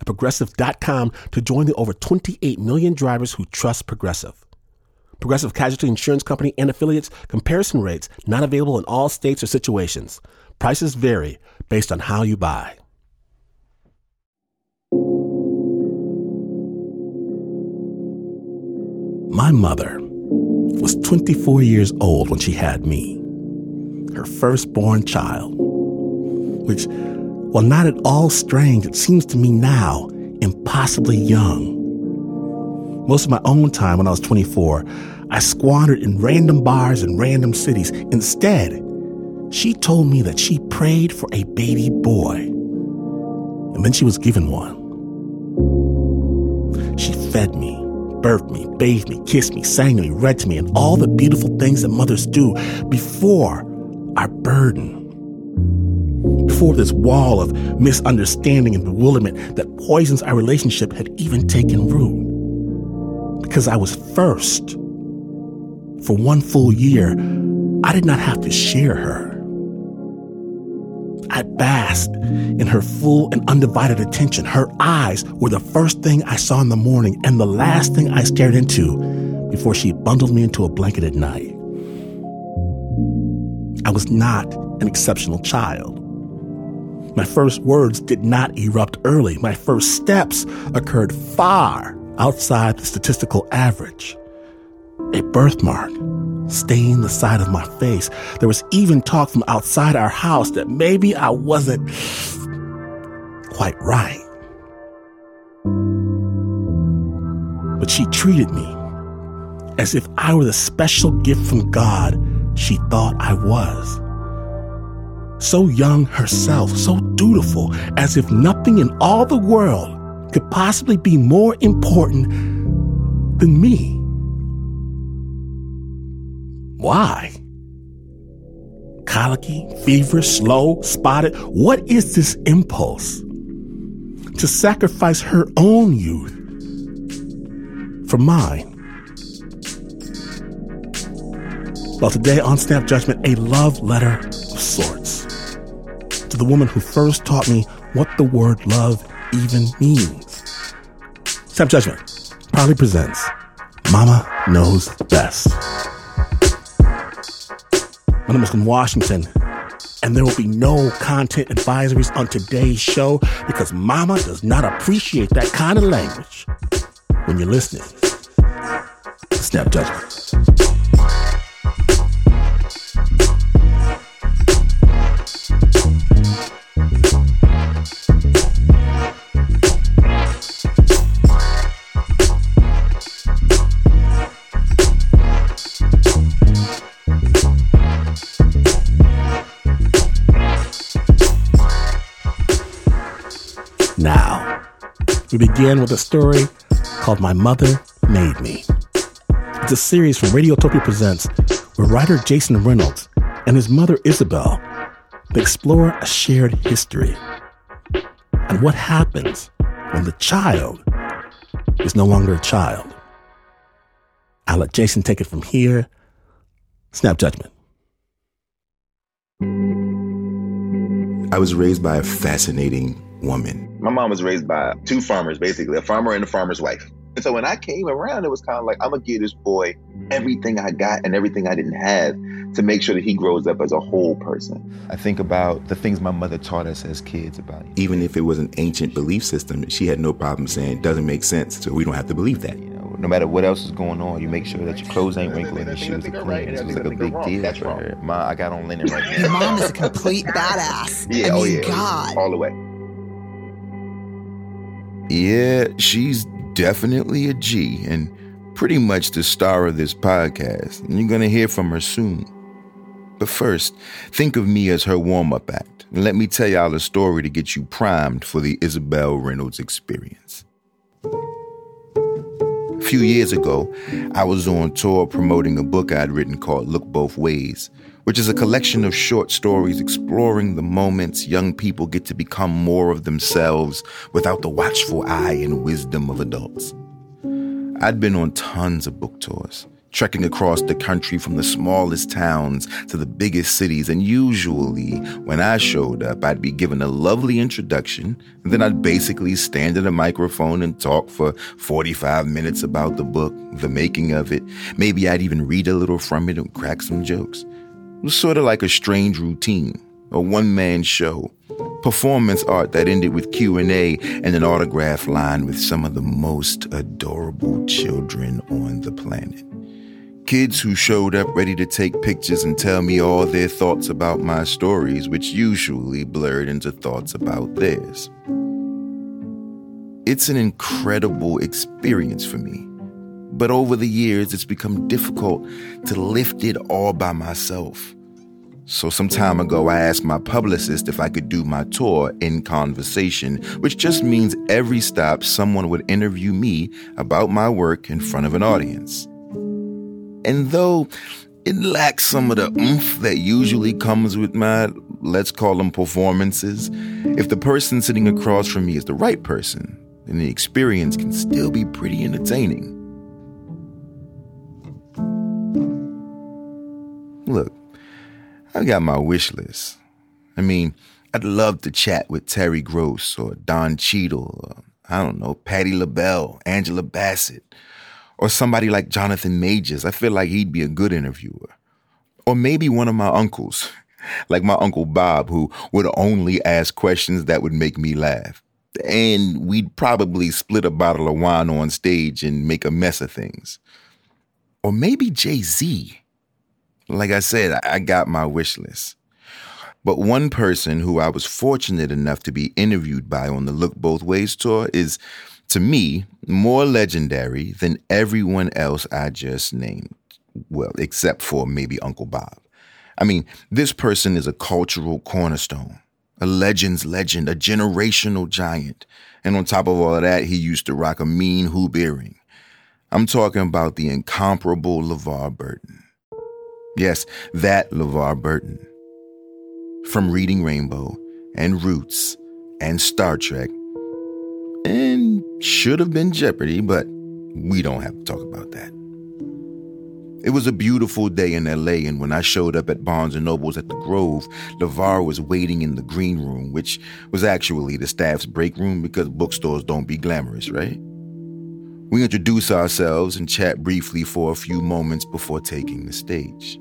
at progressive.com to join the over 28 million drivers who trust Progressive. Progressive Casualty Insurance Company and affiliates comparison rates not available in all states or situations. Prices vary based on how you buy. My mother was 24 years old when she had me, her firstborn child, which, while not at all strange, it seems to me now impossibly young. Most of my own time when I was 24, I squandered in random bars and random cities. Instead, she told me that she prayed for a baby boy. And then she was given one. She fed me, birthed me, bathed me, kissed me, sang to me, read to me, and all the beautiful things that mothers do before our burden. Before this wall of misunderstanding and bewilderment that poisons our relationship had even taken root because I was first. For one full year, I did not have to share her. I basked in her full and undivided attention. Her eyes were the first thing I saw in the morning and the last thing I stared into before she bundled me into a blanket at night. I was not an exceptional child. My first words did not erupt early. My first steps occurred far outside the statistical average. A birthmark stained the side of my face. There was even talk from outside our house that maybe I wasn't quite right. But she treated me as if I were the special gift from God she thought I was. So young herself, so dutiful, as if nothing in all the world could possibly be more important than me. Why? Colicky, fever, slow, spotted. What is this impulse? To sacrifice her own youth for mine. Well, today on Snap Judgment, a love letter of sorts the woman who first taught me what the word love even means. Snap Judgment proudly presents Mama Knows Best. My name is Glynn Washington, and there will be no content advisories on today's show because Mama does not appreciate that kind of language when you're listening. Snap Judgment. Begin with a story called My Mother Made Me. It's a series from Radiotopia Presents where writer Jason Reynolds and his mother Isabel explore a shared history and what happens when the child is no longer a child. I'll let Jason take it from here. Snap judgment. I was raised by a fascinating woman my mom was raised by two farmers, basically, a farmer and a farmer's wife. And so when I came around, it was kind of like, I'm going to give this boy everything I got and everything I didn't have to make sure that he grows up as a whole person. I think about the things my mother taught us as kids about. Even if it was an ancient belief system, she had no problem saying it doesn't make sense, so we don't have to believe that. You know, no matter what else is going on, you make sure that your clothes ain't wrinkled and your shoes are clean. It's like a big deal That's for her. Ma, I got on linen right now. Your mom is a complete badass. Yeah, I oh mean, yeah, God. all the way. Yeah, she's definitely a G and pretty much the star of this podcast. And you're going to hear from her soon. But first, think of me as her warm up act, and let me tell y'all a story to get you primed for the Isabel Reynolds experience. A few years ago, I was on tour promoting a book I'd written called Look Both Ways, which is a collection of short stories exploring the moments young people get to become more of themselves without the watchful eye and wisdom of adults. I'd been on tons of book tours trekking across the country from the smallest towns to the biggest cities. And usually, when I showed up, I'd be given a lovely introduction, and then I'd basically stand at a microphone and talk for 45 minutes about the book, the making of it. Maybe I'd even read a little from it and crack some jokes. It was sort of like a strange routine, a one-man show, performance art that ended with Q&A and an autograph line with some of the most adorable children on the planet. Kids who showed up ready to take pictures and tell me all their thoughts about my stories, which usually blurred into thoughts about theirs. It's an incredible experience for me. But over the years, it's become difficult to lift it all by myself. So, some time ago, I asked my publicist if I could do my tour in conversation, which just means every stop someone would interview me about my work in front of an audience. And though it lacks some of the oomph that usually comes with my, let's call them performances, if the person sitting across from me is the right person, then the experience can still be pretty entertaining. Look, I've got my wish list. I mean, I'd love to chat with Terry Gross or Don Cheadle, or, I don't know, Patti LaBelle, Angela Bassett or somebody like Jonathan Majors. I feel like he'd be a good interviewer. Or maybe one of my uncles, like my uncle Bob, who would only ask questions that would make me laugh. And we'd probably split a bottle of wine on stage and make a mess of things. Or maybe Jay Z. Like I said, I got my wish list. But one person who I was fortunate enough to be interviewed by on the Look Both Ways tour is to me, more legendary than everyone else I just named. Well, except for maybe Uncle Bob. I mean, this person is a cultural cornerstone, a legend's legend, a generational giant. And on top of all of that, he used to rock a mean hoop earring. I'm talking about the incomparable LeVar Burton. Yes, that LeVar Burton. From Reading Rainbow and Roots and Star Trek and should have been Jeopardy, but we don't have to talk about that. It was a beautiful day in LA, and when I showed up at Barnes and Nobles at the Grove, LeVar was waiting in the green room, which was actually the staff's break room because bookstores don't be glamorous, right? We introduce ourselves and chat briefly for a few moments before taking the stage.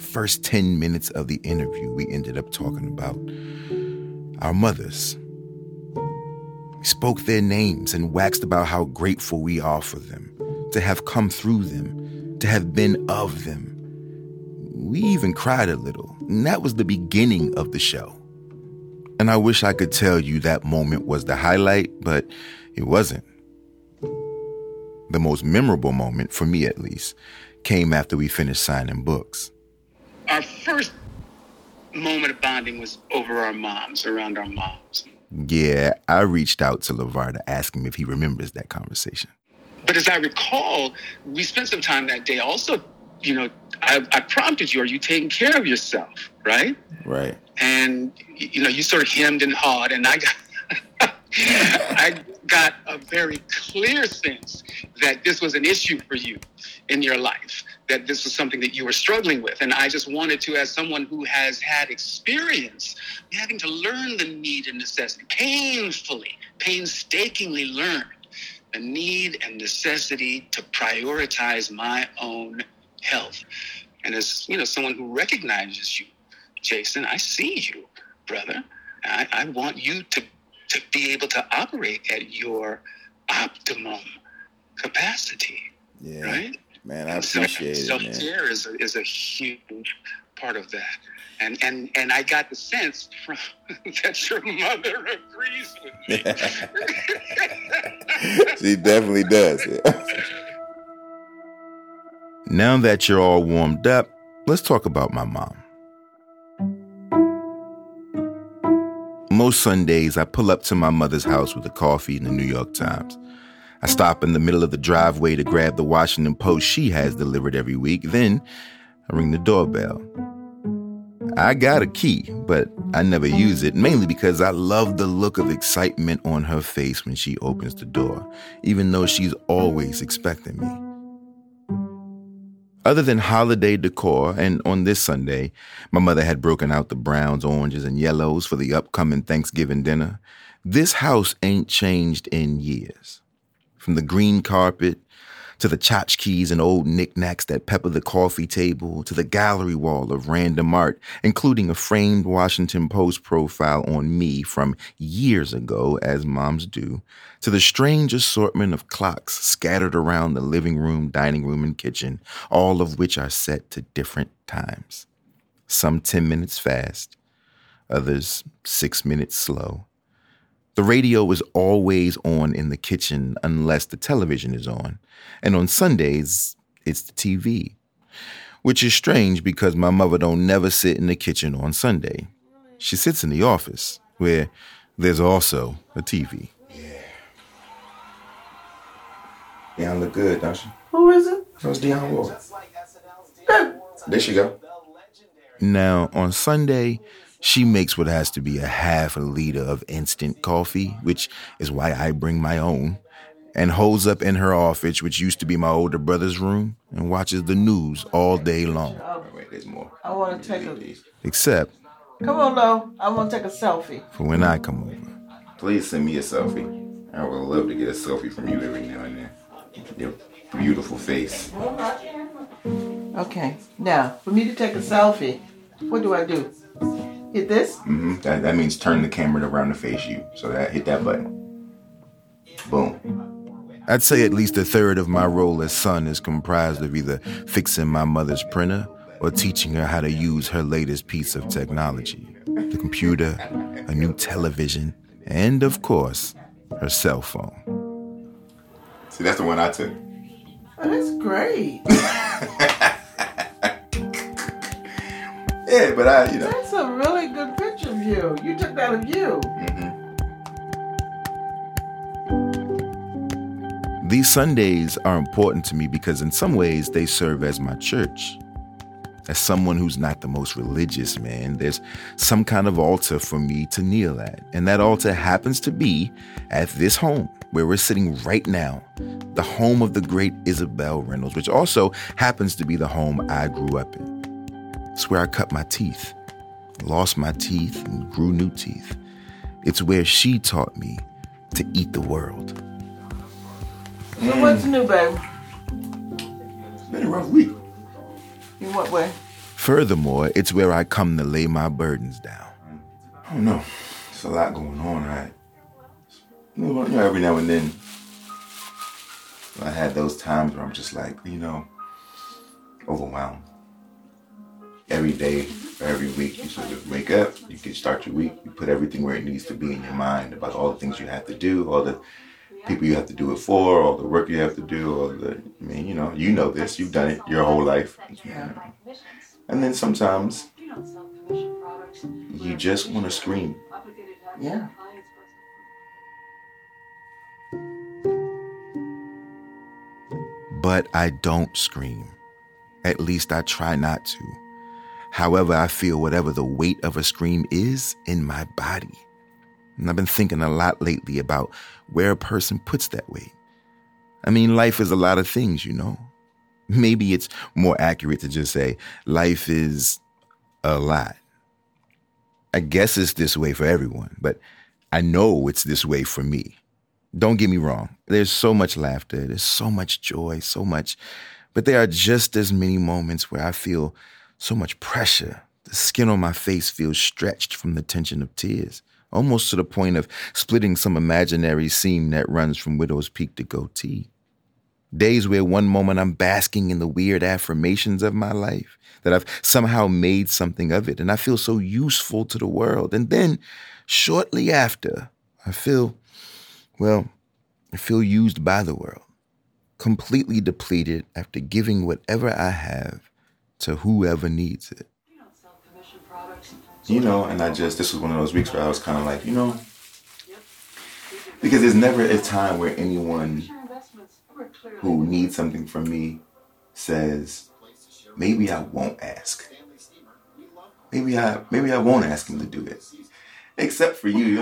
First 10 minutes of the interview, we ended up talking about our mothers We spoke their names and waxed about how grateful we are for them, to have come through them, to have been of them. We even cried a little, and that was the beginning of the show. And I wish I could tell you that moment was the highlight, but it wasn't. The most memorable moment, for me at least, came after we finished signing books. Our first moment of bonding was over our moms, around our moms. Yeah, I reached out to LeVar to ask him if he remembers that conversation. But as I recall, we spent some time that day also, you know, I, I prompted you, are you taking care of yourself? Right? Right. And, you know, you sort of hemmed and hawed, and I got. I got a very clear sense that this was an issue for you in your life, that this was something that you were struggling with. And I just wanted to, as someone who has had experience having to learn the need and necessity, painfully, painstakingly learn the need and necessity to prioritize my own health. And as you know, someone who recognizes you, Jason, I see you, brother. I, I want you to to be able to operate at your optimum capacity. Yeah. Right? Man, I appreciate self, it. Self care is is a huge part of that, and and and I got the sense from that your mother agrees with me. she definitely does. now that you're all warmed up, let's talk about my mom. Most Sundays, I pull up to my mother's house with a coffee and the New York Times. I stop in the middle of the driveway to grab the Washington Post she has delivered every week. Then I ring the doorbell. I got a key, but I never use it, mainly because I love the look of excitement on her face when she opens the door, even though she's always expecting me. Other than holiday decor, and on this Sunday, my mother had broken out the browns, oranges, and yellows for the upcoming Thanksgiving dinner, this house ain't changed in years. From the green carpet to the tchotchkes and old knickknacks that pepper the coffee table, to the gallery wall of random art, including a framed Washington Post profile on me from years ago, as moms do, to the strange assortment of clocks scattered around the living room, dining room, and kitchen, all of which are set to different times. Some 10 minutes fast, others six minutes slow. The radio is always on in the kitchen unless the television is on. And on Sundays, it's the TV. Which is strange because my mother don't never sit in the kitchen on Sunday. She sits in the office where there's also a TV. Yeah. Dion look good, don't she? Who is it? That's Dion Ward. There she go. Now, on Sunday, she makes what has to be a half a liter of instant coffee, which is why I bring my own, and holds up in her office, which used to be my older brother's room, and watches the news all day long. Oh, wait, there's more. I want to take a. Except Come on, Lo. I want to take a selfie. for when I come over. Please send me a selfie. I would love to get a selfie from you every now and then. Your beautiful face. Okay. Now, for me to take a selfie, what do I do? Hit this? hmm That, that means turn the camera around to face you. So that hit that button. Boom. I'd say at least a third of my role as son is comprised of either fixing my mother's printer or teaching her how to use her latest piece of technology the computer, a new television, and of course, her cell phone. See, that's the one I took. Oh, that's great. Yeah, but I, you know. That's a really good picture of you. You took that of you. Mm-hmm. These Sundays are important to me because, in some ways, they serve as my church. As someone who's not the most religious man, there's some kind of altar for me to kneel at. And that altar happens to be at this home where we're sitting right now, the home of the great Isabel Reynolds, which also happens to be the home I grew up in. It's where I cut my teeth, lost my teeth, and grew new teeth. It's where she taught me to eat the world. So what's new, babe? It's been a rough week. In what way? Furthermore, it's where I come to lay my burdens down. I don't know. It's a lot going on, right? You know, every now and then, I had those times where I'm just like, you know, overwhelmed. Every day, or every week, you sort of wake up, you can start your week, you put everything where it needs to be in your mind about all the things you have to do, all the people you have to do it for, all the work you have to do, all the, I mean, you know, you know this, you've done it your whole life. And then sometimes you just want to scream. Yeah. But I don't scream. At least I try not to. However, I feel whatever the weight of a scream is in my body. And I've been thinking a lot lately about where a person puts that weight. I mean, life is a lot of things, you know. Maybe it's more accurate to just say life is a lot. I guess it's this way for everyone, but I know it's this way for me. Don't get me wrong. There's so much laughter, there's so much joy, so much, but there are just as many moments where I feel so much pressure. The skin on my face feels stretched from the tension of tears, almost to the point of splitting some imaginary seam that runs from Widow's Peak to Goatee. Days where one moment I'm basking in the weird affirmations of my life, that I've somehow made something of it, and I feel so useful to the world. And then, shortly after, I feel, well, I feel used by the world, completely depleted after giving whatever I have to whoever needs it. You know, and I just, this was one of those weeks where I was kind of like, you know, because there's never a time where anyone who needs something from me says, maybe I won't ask. Maybe I maybe I won't ask him to do it. Except for you. you,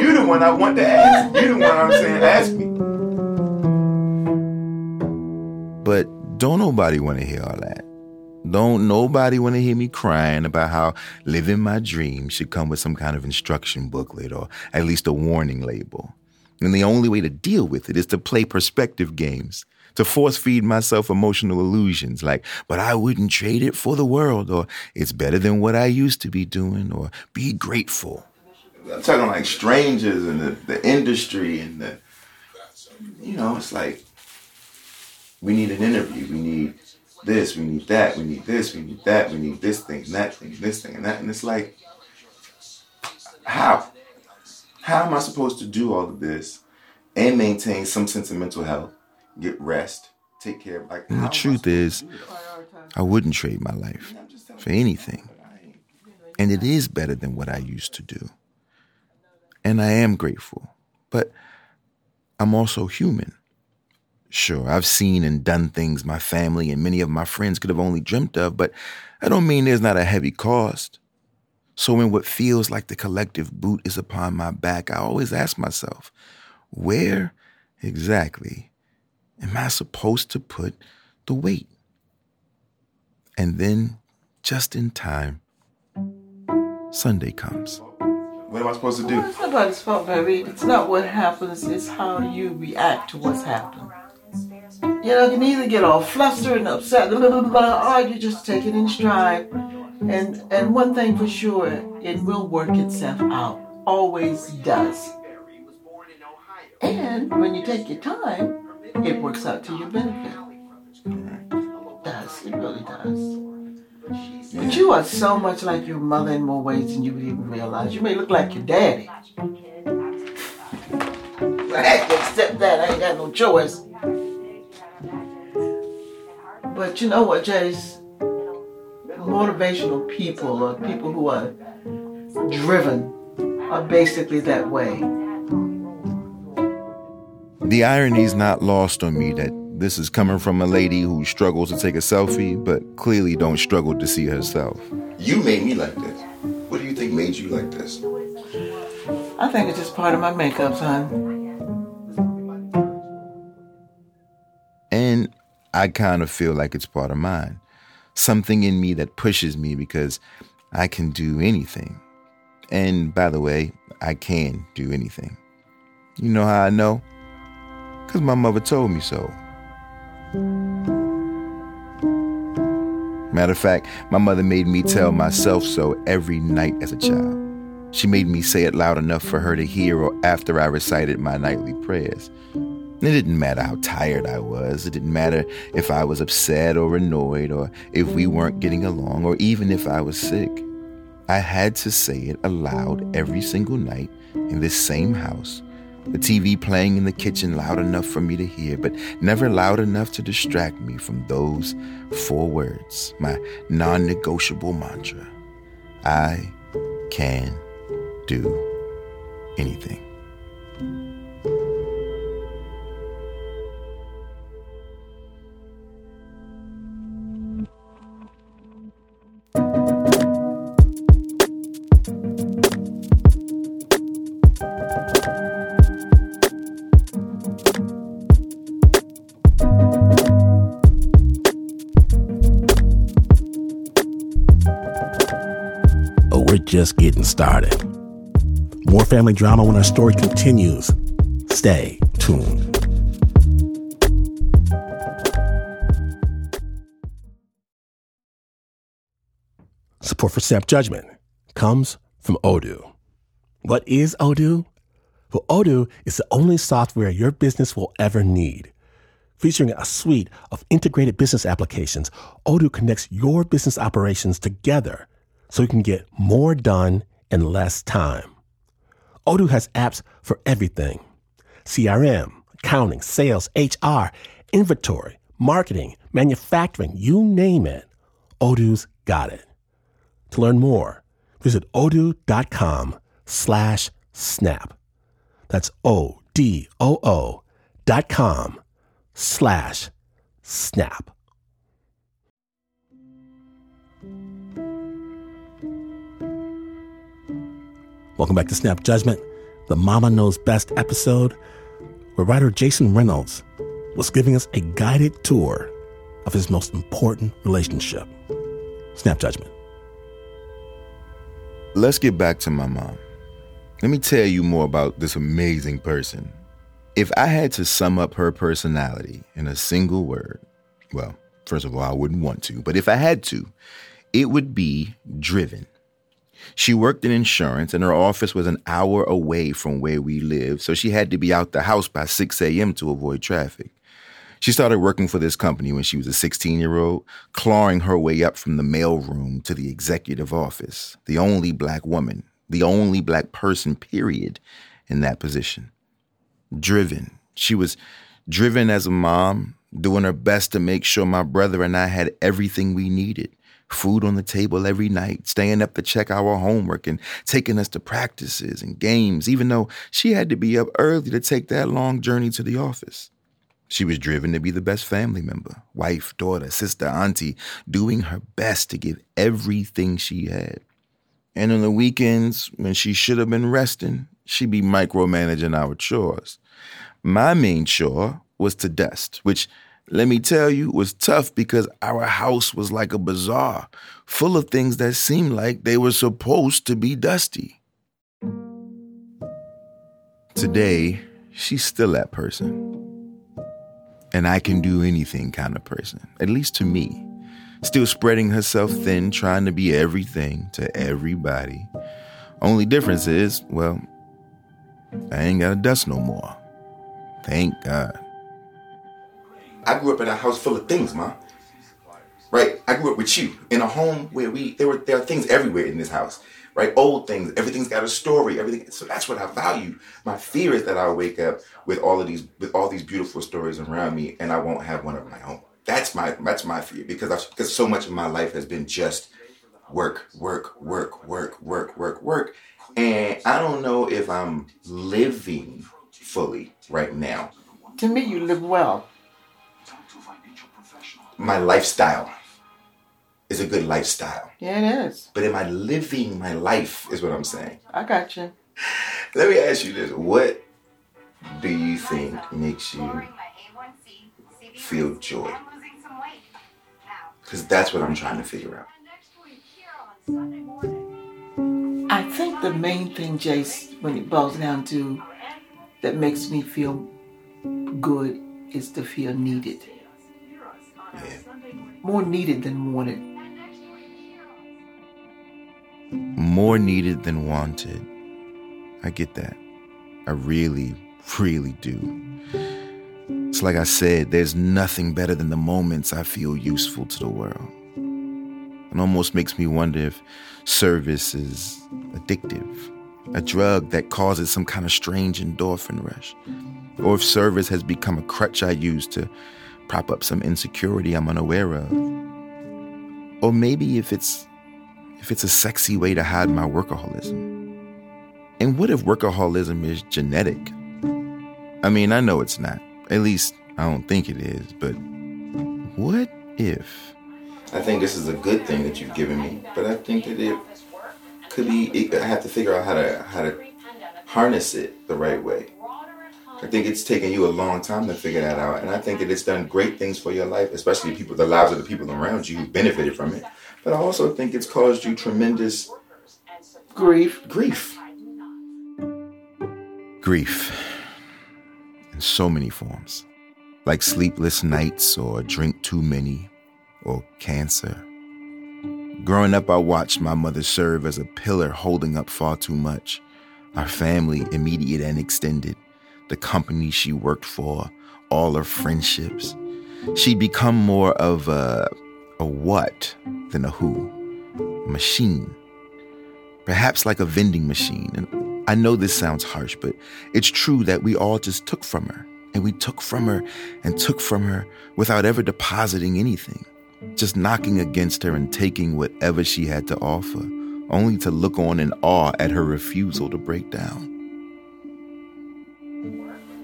you the one I want to ask. You're the one I'm saying ask me. But don't nobody want to hear all that. Don't nobody want to hear me crying about how living my dream should come with some kind of instruction booklet or at least a warning label. And the only way to deal with it is to play perspective games, to force feed myself emotional illusions like, but I wouldn't trade it for the world, or it's better than what I used to be doing, or be grateful. I'm talking like strangers and the, the industry and the, you know, it's like, we need an interview. We need this, we need that, we need this, we need that, we need this thing, and that thing, this thing, and that. And it's like, how? How am I supposed to do all of this and maintain some sense of mental health, get rest, take care of like And the truth is, I wouldn't trade my life for anything. And it is better than what I used to do. And I am grateful. But I'm also human. Sure, I've seen and done things my family and many of my friends could have only dreamt of, but I don't mean there's not a heavy cost. So when what feels like the collective boot is upon my back, I always ask myself, where exactly am I supposed to put the weight? And then, just in time, Sunday comes. What am I supposed to do? It's nobody's fault, baby. It's not what happens, it's how you react to what's happened. You know, you can either get all flustered and upset, blah, blah, blah, or you just take it in stride. And and one thing for sure, it will work itself out. Always does. And when you take your time, it works out to your benefit. It does. It really does. But you are so much like your mother in more ways than you would even realize. You may look like your daddy. I to accept that. I ain't got no choice. But you know what, Jace? Motivational people or people who are driven are basically that way. The irony is not lost on me that this is coming from a lady who struggles to take a selfie, but clearly don't struggle to see herself. You made me like this. What do you think made you like this? I think it's just part of my makeup, son. I kind of feel like it's part of mine. Something in me that pushes me because I can do anything. And by the way, I can do anything. You know how I know? Because my mother told me so. Matter of fact, my mother made me tell myself so every night as a child. She made me say it loud enough for her to hear after I recited my nightly prayers. It didn't matter how tired I was. It didn't matter if I was upset or annoyed or if we weren't getting along or even if I was sick. I had to say it aloud every single night in this same house. The TV playing in the kitchen loud enough for me to hear, but never loud enough to distract me from those four words, my non negotiable mantra. I can do anything. Just getting started. More family drama when our story continues. Stay tuned. Support for Snap Judgment comes from Odoo. What is Odoo? Well, Odoo is the only software your business will ever need. Featuring a suite of integrated business applications, Odoo connects your business operations together so you can get more done in less time. Odoo has apps for everything CRM, accounting, sales, HR, inventory, marketing, manufacturing, you name it, Odoo's got it. To learn more, visit odoo.com slash snap. That's O-D-O-O dot com slash snap. Welcome back to Snap Judgment, the Mama Knows Best episode, where writer Jason Reynolds was giving us a guided tour of his most important relationship. Snap Judgment. Let's get back to my mom. Let me tell you more about this amazing person. If I had to sum up her personality in a single word, well, first of all, I wouldn't want to, but if I had to, it would be driven. She worked in insurance and her office was an hour away from where we lived, so she had to be out the house by 6 a.m. to avoid traffic. She started working for this company when she was a 16 year old, clawing her way up from the mailroom to the executive office, the only black woman, the only black person, period, in that position. Driven. She was driven as a mom, doing her best to make sure my brother and I had everything we needed food on the table every night, staying up to check our homework and taking us to practices and games, even though she had to be up early to take that long journey to the office. She was driven to be the best family member, wife, daughter, sister, auntie, doing her best to give everything she had. And on the weekends, when she should have been resting, she'd be micromanaging our chores. My main chore was to dust, which let me tell you, it was tough because our house was like a bazaar, full of things that seemed like they were supposed to be dusty. Today, she's still that person. And I can do anything kind of person, at least to me. Still spreading herself thin, trying to be everything to everybody. Only difference is, well, I ain't got to dust no more. Thank God. I grew up in a house full of things, ma. Right? I grew up with you in a home where we there were there are things everywhere in this house. Right? Old things. Everything's got a story. Everything. So that's what I value. My fear is that I'll wake up with all of these with all these beautiful stories around me, and I won't have one of my own. That's my that's my fear because I, because so much of my life has been just work, work, work, work, work, work, work, and I don't know if I'm living fully right now. To me, you live well my lifestyle is a good lifestyle. Yeah, it is. But am I living my life, is what I'm saying. I got you. Let me ask you this. What do you think makes you feel joy? Because that's what I'm trying to figure out. I think the main thing, Jace, when it boils down to that makes me feel good is to feel needed. More needed than wanted. More needed than wanted. I get that. I really, really do. It's like I said, there's nothing better than the moments I feel useful to the world. It almost makes me wonder if service is addictive, a drug that causes some kind of strange endorphin rush, or if service has become a crutch I use to prop up some insecurity I'm unaware of. Or maybe if it's if it's a sexy way to hide my workaholism. And what if workaholism is genetic? I mean, I know it's not. At least I don't think it is, but what if? I think this is a good thing that you've given me, but I think that it could be it, I have to figure out how to how to harness it the right way. I think it's taken you a long time to figure that out, and I think that it's done great things for your life, especially people, the lives of the people around you who benefited from it. But I also think it's caused you tremendous grief. Grief. Grief. In so many forms, like sleepless nights, or drink too many, or cancer. Growing up, I watched my mother serve as a pillar holding up far too much. Our family, immediate and extended the company she worked for, all her friendships. She'd become more of a, a what than a who, machine. Perhaps like a vending machine. And I know this sounds harsh, but it's true that we all just took from her And we took from her and took from her without ever depositing anything, just knocking against her and taking whatever she had to offer, only to look on in awe at her refusal to break down.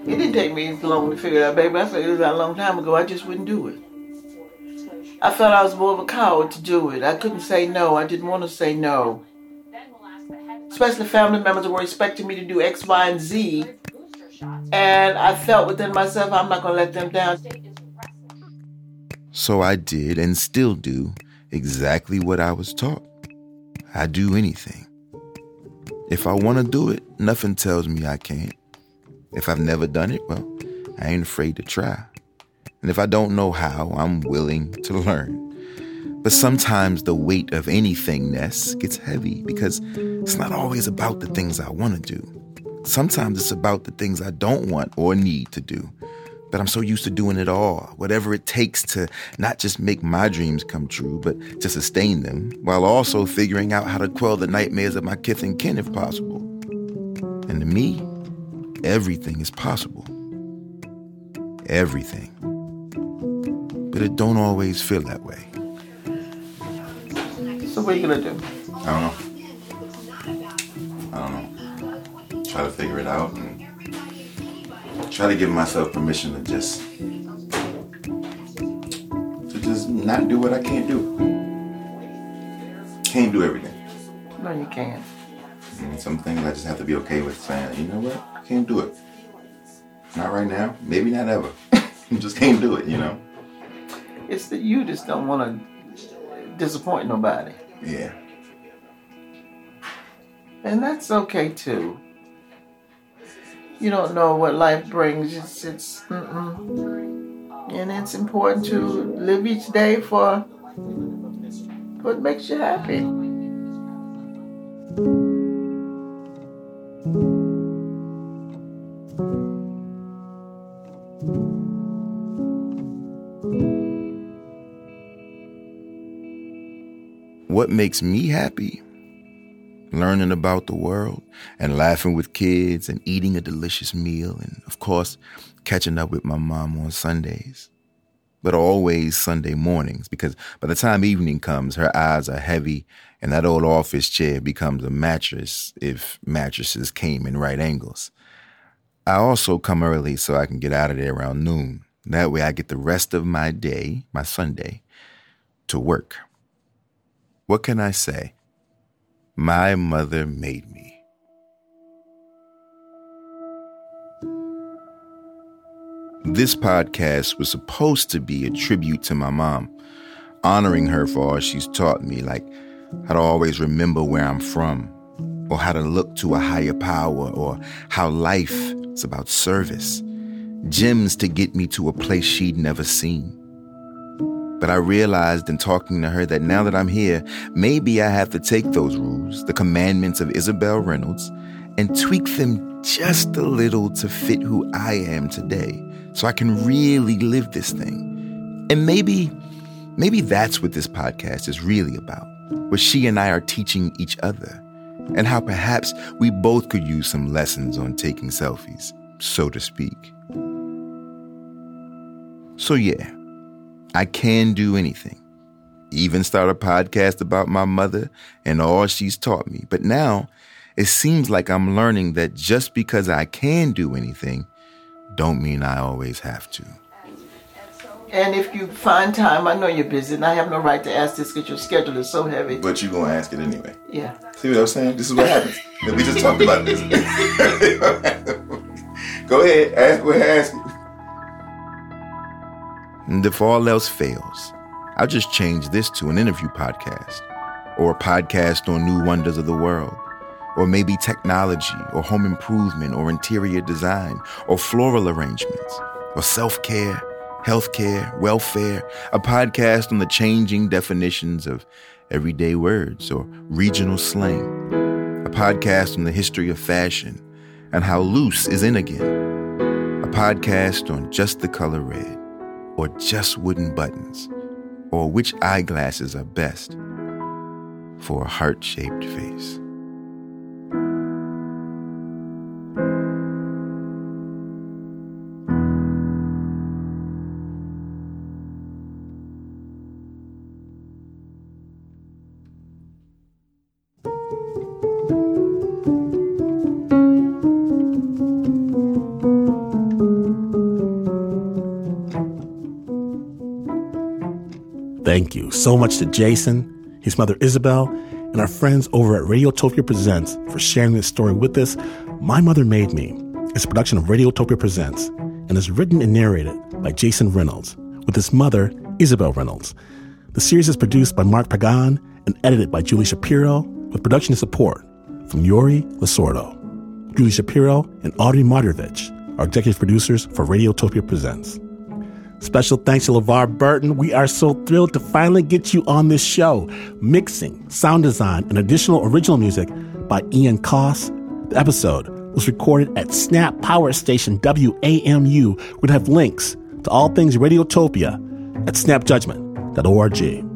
It didn't take me long to figure it out, baby. I figured it out a long time ago. I just wouldn't do it. I felt I was more of a coward to do it. I couldn't say no. I didn't want to say no. Especially family members were expecting me to do X, Y, and Z. And I felt within myself, I'm not going to let them down. So I did and still do exactly what I was taught. I do anything. If I want to do it, nothing tells me I can't. If I've never done it, well, I ain't afraid to try. And if I don't know how, I'm willing to learn. But sometimes the weight of anythingness gets heavy because it's not always about the things I want to do. Sometimes it's about the things I don't want or need to do. But I'm so used to doing it all, whatever it takes to not just make my dreams come true, but to sustain them, while also figuring out how to quell the nightmares of my kith and kin if possible. And to me, everything is possible. Everything but it don't always feel that way. So what are you gonna do? I don't know. I don't know. Try to figure it out and try to give myself permission to just to just not do what I can't do. Can't do everything. No, you can't. And some things I just have to be okay with saying, you know what? Can't do it. Not right now. Maybe not ever. You just can't do it, you know? It's that you just don't want to disappoint nobody. Yeah. And that's okay too. You don't know what life brings. It's, it's and it's important to live each day for what makes you happy. What makes me happy? Learning about the world and laughing with kids and eating a delicious meal and, of course, catching up with my mom on Sundays. But always Sunday mornings because by the time evening comes, her eyes are heavy and that old office chair becomes a mattress if mattresses came in right angles. I also come early so I can get out of there around noon. That way I get the rest of my day, my Sunday, to work. What can I say? My mother made me. This podcast was supposed to be a tribute to my mom, honoring her for all she's taught me, like how to always remember where I'm from, or how to look to a higher power, or how life is about service, gems to get me to a place she'd never seen. But I realized in talking to her that now that I'm here, maybe I have to take those rules, the commandments of Isabel Reynolds, and tweak them just a little to fit who I am today so I can really live this thing. And maybe, maybe that's what this podcast is really about, what she and I are teaching each other, and how perhaps we both could use some lessons on taking selfies, so to speak. So, yeah. I can do anything. Even start a podcast about my mother and all she's taught me. But now it seems like I'm learning that just because I can do anything, don't mean I always have to. And if you find time, I know you're busy, and I have no right to ask this because your schedule is so heavy. But you're gonna ask it anyway. Yeah. See what I'm saying? This is what happens. we just talked about this. Go ahead, ask what ask it. And if all else fails, I'll just change this to an interview podcast, or a podcast on new wonders of the world, or maybe technology, or home improvement, or interior design, or floral arrangements, or self care, healthcare, welfare, a podcast on the changing definitions of everyday words or regional slang, a podcast on the history of fashion and how loose is in again, a podcast on just the color red or just wooden buttons, or which eyeglasses are best for a heart shaped face. Thank you so much to Jason, his mother Isabel, and our friends over at Radiotopia Presents for sharing this story with us. My Mother Made Me is a production of Radiotopia Presents and is written and narrated by Jason Reynolds with his mother, Isabel Reynolds. The series is produced by Mark Pagan and edited by Julie Shapiro with production support from Yooree Losordo. Julie Shapiro and Audrey Mardavich are executive producers for Radiotopia Presents. Special thanks to LeVar Burton. We are so thrilled to finally get you on this show. Mixing, sound design, and additional original music by Ian Coss. The episode was recorded at Snap Power Station WAMU. We'd have links to all things Radiotopia at snapjudgment.org.